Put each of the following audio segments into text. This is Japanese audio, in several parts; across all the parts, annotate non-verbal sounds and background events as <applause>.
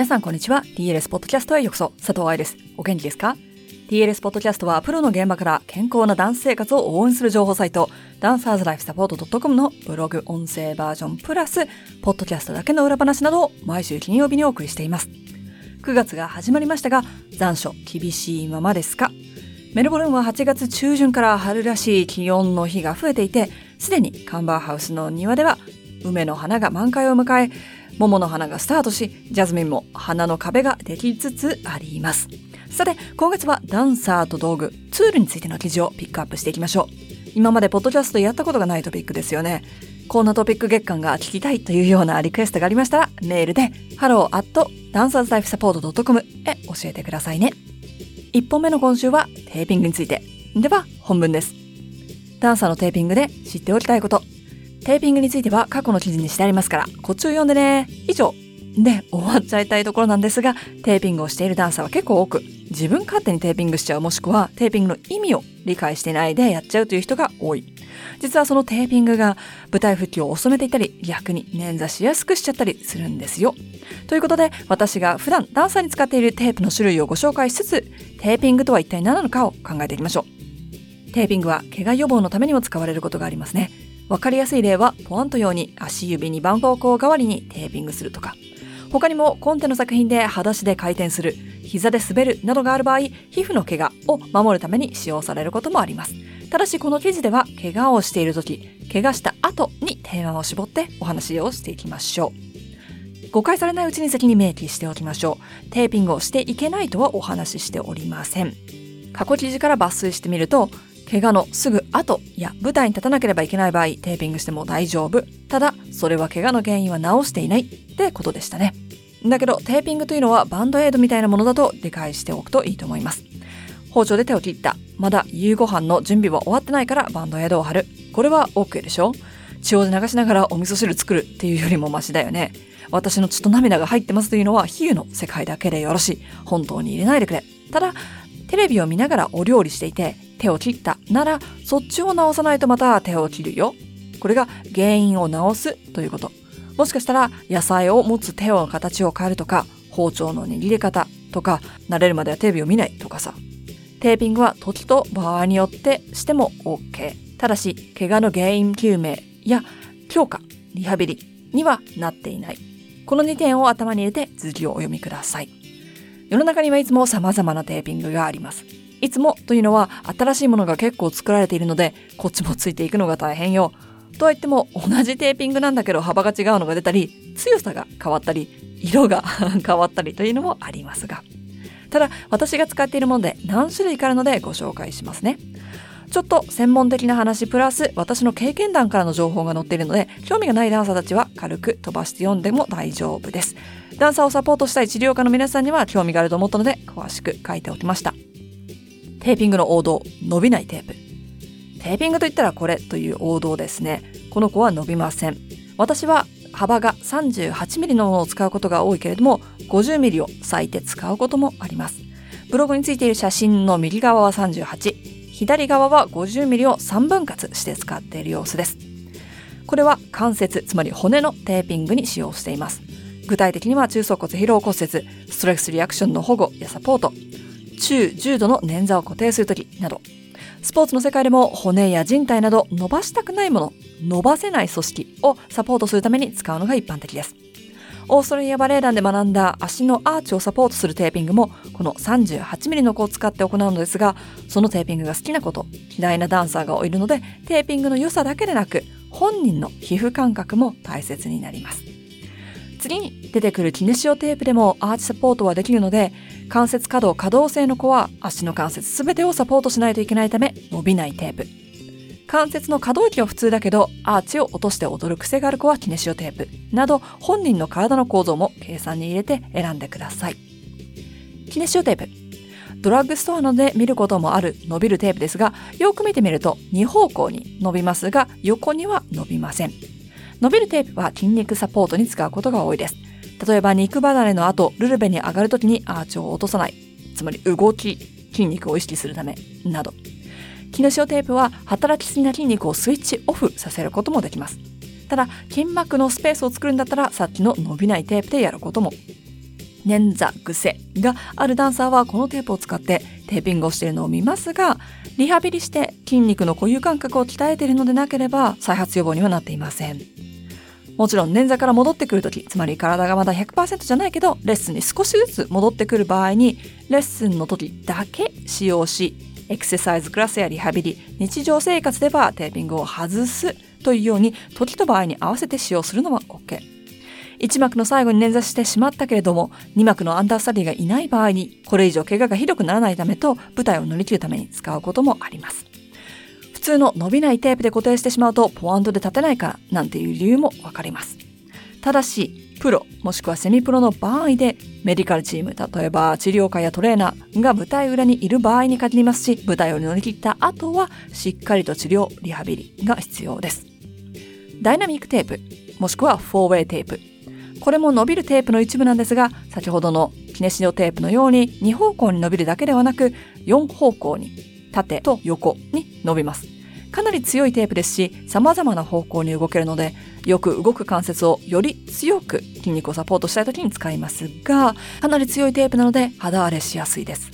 皆さんこんにちは。TLS ポッドキャストへようこそ。佐藤愛です。お元気ですか？TLS ポッドキャストはプロの現場から健康なダンス生活を応援する情報サイトダンサーズライフサポート .com のブログ音声バージョンプラスポッドキャストだけの裏話などを毎週金曜日にお送りしています。9月が始まりましたが残暑厳しいままですか？メルボルンは8月中旬から春らしい気温の日が増えていてすでにカンバーハウスの庭では梅の花が満開を迎え桃の花がスタートし、ジャズミンも花の壁ができつつあります。さて、今月はダンサーと道具、ツールについての記事をピックアップしていきましょう。今までポッドキャストやったことがないトピックですよね。こんなトピック月間が聞きたいというようなリクエストがありましたら、メールで hello.dancerslifesupport.com へ教えてくださいね。1本目の今週はテーピングについて。では、本文です。ダンサーのテーピングで知っておきたいこと。テーピングについては過去の記事にしてありますから、こっちを読んでね。以上。で、終わっちゃいたいところなんですが、テーピングをしているダンサーは結構多く、自分勝手にテーピングしちゃうもしくは、テーピングの意味を理解してないでやっちゃうという人が多い。実はそのテーピングが舞台復帰を遅めていたり、逆に捻挫しやすくしちゃったりするんですよ。ということで、私が普段ダンサーに使っているテープの種類をご紹介しつつ、テーピングとは一体何なのかを考えていきましょう。テーピングは怪我予防のためにも使われることがありますね。わかりやすい例は、ポワント用に足指に番号項代わりにテーピングするとか、他にもコンテの作品で裸足で回転する、膝で滑るなどがある場合、皮膚の怪我を守るために使用されることもあります。ただしこの記事では、怪我をしている時、怪我した後にテーマを絞ってお話をしていきましょう。誤解されないうちに先に明記しておきましょう。テーピングをしていけないとはお話ししておりません。過去記事から抜粋してみると、怪我のすぐ後や舞台に立たなければいけない場合、テーピングしても大丈夫。ただ、それは怪我の原因は治していないってことでしたね。だけど、テーピングというのはバンドエイドみたいなものだと理解しておくといいと思います。包丁で手を切った。まだ夕ご飯の準備は終わってないからバンドエイドを貼る。これは OK でしょ血を流しながらお味噌汁作るっていうよりもマシだよね。私の血と涙が入ってますというのは比喩の世界だけでよろしい。本当に入れないでくれ。ただ、テレビを見ながらお料理していて手を切ったならそっちを直さないとまた手を切るよ。これが原因を直すということ。もしかしたら野菜を持つ手の形を変えるとか包丁の握り方とか慣れるまではテレビを見ないとかさ。テーピングは時と場合によってしても OK。ただし怪我の原因究明や強化、リハビリにはなっていない。この2点を頭に入れて続きをお読みください。世の中にはいつも様々なテーピングがあります。いつもというのは新しいものが結構作られているので、こっちもついていくのが大変よ。とは言っても同じテーピングなんだけど幅が違うのが出たり、強さが変わったり、色が <laughs> 変わったりというのもありますが。ただ私が使っているもので何種類かあるのでご紹介しますね。ちょっと専門的な話プラス私の経験談からの情報が載っているので興味がないダンサーたちは軽く飛ばして読んでも大丈夫です。ダンサーをサポートしたい治療家の皆さんには興味があると思ったので詳しく書いておきました。テーピングの王道、伸びないテープ。テーピングといったらこれという王道ですね。この子は伸びません。私は幅が 38mm のものを使うことが多いけれども、50mm を割いて使うこともあります。ブログについている写真の右側は38、左側は 50mm を3分割して使っている様子です。これは関節、つまり骨のテーピングに使用しています。具体的には中足骨疲労骨折、ストレスリアクションの保護やサポート、中重度の捻挫を固定するときなど、スポーツの世界でも骨や人体など伸ばしたくないもの、伸ばせない組織をサポートするために使うのが一般的です。オーストラリアバレエ団で学んだ足のアーチをサポートするテーピングもこの 38mm の子を使って行うのですが、そのテーピングが好きなこと、嫌いなダンサーがいるので、テーピングの良さだけでなく、本人の皮膚感覚も大切になります。次に出てくるキネシオテープでもアーチサポートはできるので、関節可動可動性の子は足の関節すべてをサポートしないといけないため伸びないテープ。関節の可動域は普通だけど、アーチを落として踊る癖がある子はキネシオテープなど本人の体の構造も計算に入れて選んでください。キネシオテープ。ドラッグストアなどで見ることもある伸びるテープですが、よく見てみると2方向に伸びますが、横には伸びません。伸びるテープは筋肉サポートに使うことが多いです。例えば肉離れの後、ルルベに上がるときにアーチを落とさない。つまり動き、筋肉を意識するため、など。キノシオテープは働きすぎな筋肉をスイッチオフさせることもできます。ただ、筋膜のスペースを作るんだったら、さっきの伸びないテープでやることも。捻挫癖があるダンサーはこのテープを使ってテーピングをしているのを見ますがリハビリして筋肉の固有感覚を鍛えているのでなければ再発予防にはなっていませんもちろん捻挫から戻ってくるときつまり体がまだ100%じゃないけどレッスンに少しずつ戻ってくる場合にレッスンの時だけ使用しエクササイズクラスやリハビリ日常生活ではテーピングを外すというように時と場合に合わせて使用するのは OK 1幕の最後に捻挫してしまったけれども2幕のアンダースタディがいない場合にこれ以上怪我がひどくならないためと舞台を乗り切るために使うこともあります。通の伸びないテープで固定してしまうとポワンドで立てないからなんていう理由もわかります。ただしプロもしくはセミプロの場合でメディカルチーム例えば治療家やトレーナーが舞台裏にいる場合に限りますし舞台を乗り切った後はしっかりと治療リハビリが必要です。ダイナミックテープもしくはフォーウェイテープ。これも伸びるテープの一部なんですが先ほどのキネシオテープのように2方向に伸びるだけではなく4方向に縦と横に伸びます。かなり強いテープですし様々な方向に動けるのでよく動く関節をより強く筋肉をサポートしたい時に使いますがかなり強いテープなので肌荒れしやすいです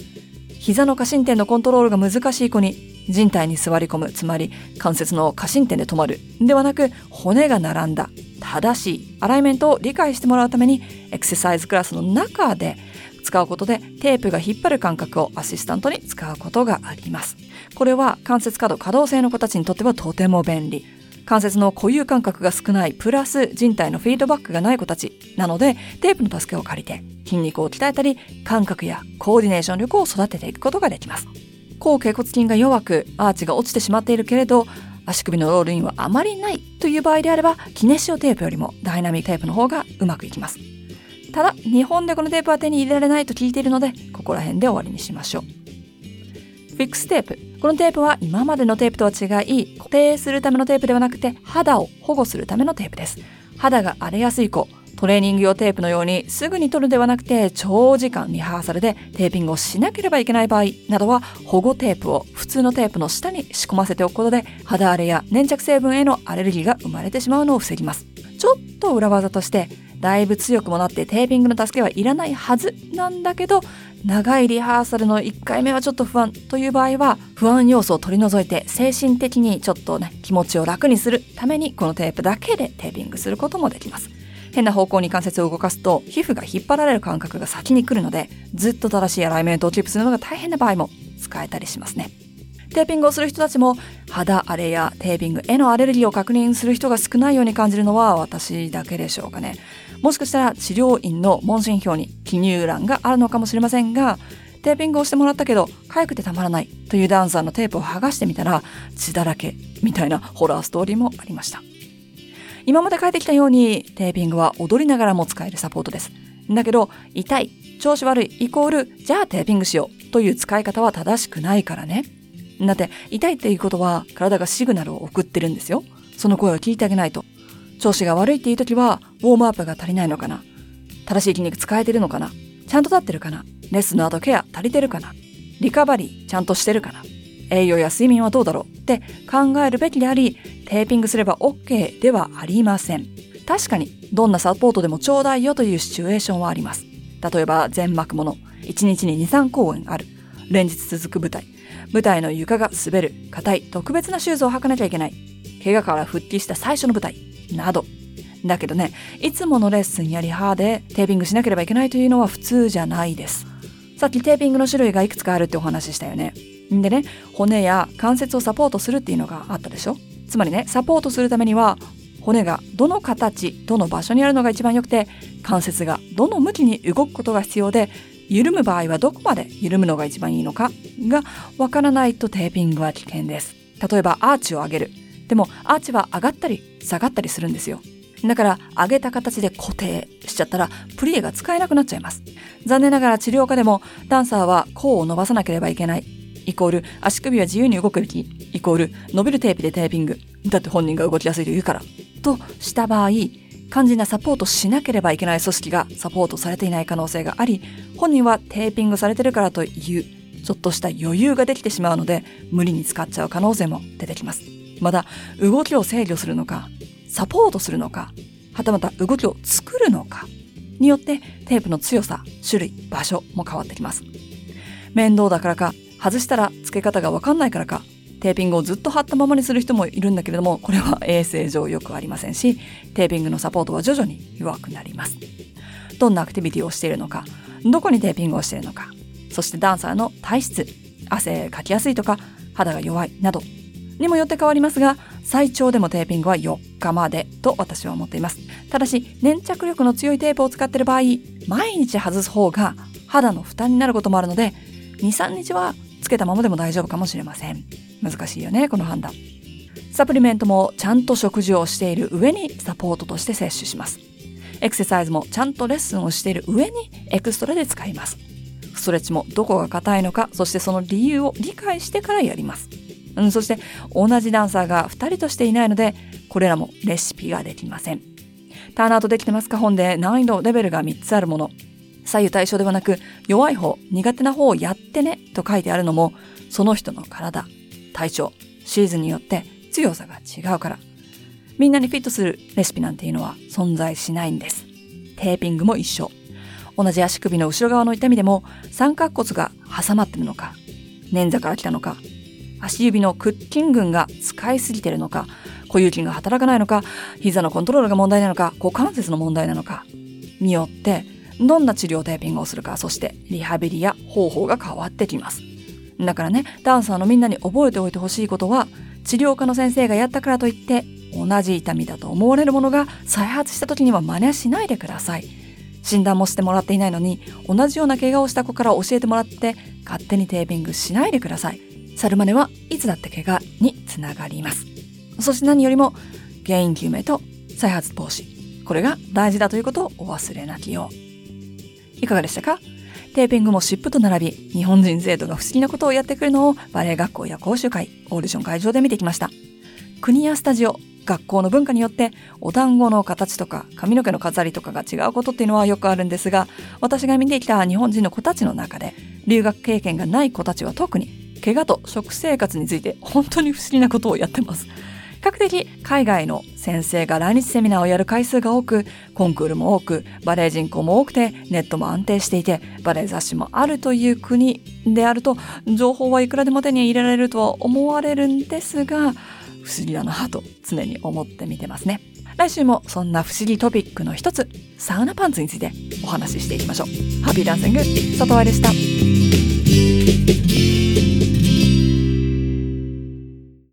膝の過伸点のコントロールが難しい子に人体に座り込むつまり関節の過伸点で止まるではなく骨が並んだ正しいアライメントを理解してもらうためにエクササイズクラスの中で使うことでテープが引っ張る感覚をアシスタントに使うことがあります。これは関節可動可動性の子たちにとってはとても便利。関節の固有感覚が少ないプラス人体のフィードバックがない子たちなのでテープの助けを借りて筋肉を鍛えたり感覚やコーディネーション力を育てていくことができます。後脛骨筋が弱くアーチが落ちてしまっているけれど足首のロールインはあまりないという場合であればキネシオテープよりもダイナミックテープの方がうまくいきます。ただ日本でこのテープは手に入れられないと聞いているのでここら辺で終わりにしましょう。フィックステープ。このテープは今までのテープとは違い、固定するためのテープではなくて肌を保護するためのテープです。肌が荒れやすい子、トレーニング用テープのようにすぐに取るではなくて長時間リハーサルでテーピングをしなければいけない場合などは保護テープを普通のテープの下に仕込ませておくことで肌荒れや粘着成分へのアレルギーが生まれてしまうのを防ぎます。ちょっと裏技としてだいぶ強くもなってテーピングの助けはいらないはずなんだけど長いリハーサルの1回目はちょっと不安という場合は不安要素を取り除いて精神的にちょっとね気持ちを楽にするためにこのテープだけでテーピングすることもできます。変な方向に関節を動かすと皮膚が引っ張られる感覚が先に来るのでずっと正しいアライメントをキープするのが大変な場合も使えたりしますね。テーピングをする人たちも肌荒れやテーピングへのアレルギーを確認する人が少ないように感じるのは私だけでしょうかね。もしかしたら治療院の問診票に記入欄があるのかもしれませんがテーピングをしてもらったけど痒くてたまらないというダンサーのテープを剥がしてみたら血だらけみたいなホラーストーリーもありました。今まで書いてきたようにテーピングは踊りながらも使えるサポートです。だけど痛い調子悪いイコールじゃあテーピングしようという使い方は正しくないからね。だって痛いっていうことは体がシグナルを送ってるんですよ。その声を聞いてあげないと。調子が悪いっていう時は、ウォームアップが足りないのかな？正しい筋肉使えてるのかな？ちゃんと立ってるかな？レッスンの後ケア足りてるかな？リカバリーちゃんとしてるかな？栄養や睡眠はどうだろう？って考えるべきであり、テーピングすれば OK ではありません。確かに、どんなサポートでもちょうだいよというシチュエーションはあります。例えば、全幕もの、1日に2、3公演ある。連日続く舞台。舞台の床が滑る、硬い、特別なシューズを履かなきゃいけない。怪我から復帰した最初の舞台。など。だけどね、いつものレッスンやリハでテーピングしなければいけないというのは普通じゃないです。さっきテーピングの種類がいくつかあるってお話ししたよね。んでね、骨や関節をサポートするっていうのがあったでしょつまりね、サポートするためには、骨がどの形、どの場所にあるのが一番良くて、関節がどの向きに動くことが必要で、緩む場合はどこまで緩むのが一番いいのかがわからないとテーピングは危険です。例えばアーチを上げる。でもアーチは上がったり下がったりするんですよ。だから上げた形で固定しちゃったらプリエが使えなくなっちゃいます。残念ながら治療家でもダンサーは甲を伸ばさなければいけない。イコール足首は自由に動くべき。イコール伸びるテープでテーピング。だって本人が動きやすいと言うから。とした場合、肝心なサポートしなければいけない組織がサポートされていない可能性があり、本人はテーピングされてるからというちょっとした余裕ができてしまうので無理に使っちゃう可能性も出てきます。また動きを制御するのかサポートするのかはたまた動きを作るのかによってテープの強さ、種類、場所も変わってきます。面倒だからか、外したら付け方がわかんないからか、テーピングをずっと貼ったままにする人もいるんだけれども、これは <laughs> 衛生上よくありませんし、テーピングのサポートは徐々に弱くなります。どんなアクティビティをしているのか、どこにテーピングをしているのか、そしてダンサーの体質、汗かきやすいとか、肌が弱いなどにもよって変わりますが、最長でもテーピングは4日までと私は思っています。ただし、粘着力の強いテープを使っている場合、毎日外す方が肌の負担になることもあるので、2、3日はつけたままでも大丈夫かもしれません。難しいよね、この判断。サプリメントもちゃんと食事をしている上にサポートとして摂取します。エクササイズもちゃんとレッスンをしている上にエクストラで使います。ストレッチもどこが硬いのか、そしてその理由を理解してからやります。うん、そして同じダンサーが2人としていないので、これらもレシピができません。ターンアウトできてますか？本で難易度レベルが3つあるもの。左右対称ではなく、弱い方、苦手な方をやってねと書いてあるのも、その人の体、体調、シーズンによって強さが違うから。みんなにフィットするレシピなんていうのは存在しないんです。テーピングも一緒。同じ足首の後ろ側の痛みでも三角骨が挟まってるのか、捻挫から来たのか、足指の屈筋群が使いすぎてるのか、小有筋が働かないのか、膝のコントロールが問題なのか、股関節の問題なのか、によって、どんな治療テーピングをするか、そしてリハビリや方法が変わってきます。だからね、ダンサーのみんなに覚えておいてほしいことは、治療科の先生がやったからといって、同じ痛みだと思われるものが再発した時には真似しないでください。診断もしてもらっていないのに、同じような怪我をした子から教えてもらって、勝手にテーピングしないでください。サルマネはいつだって怪我につながります。そして何よりも原因究明と再発防止。これが大事だということをお忘れなきよう。いかがでしたか？テーピングも湿布と並び、日本人生徒が不思議なことをやってくるのをバレエ学校や講習会、オーディション会場で見てきました。国やスタジオ、学校の文化によってお団子の形とか髪の毛の飾りとかが違うことっていうのはよくあるんですが、私が見てきた日本人の子たちの中で、留学経験がない子たちは特に怪我と食生活について本当に不思議なことをやってます。比較的海外の先生が来日セミナーをやる回数が多く、コンクールも多く、バレエ人口も多くて、ネットも安定していて、バレエ雑誌もあるという国であると、情報はいくらでも手に入れられるとは思われるんですが、不思議だなと常に思って見てますね。来週もそんな不思議トピックの一つ、サウナパンツについてお話ししていきましょう。ハッピーダンシング、里和でした。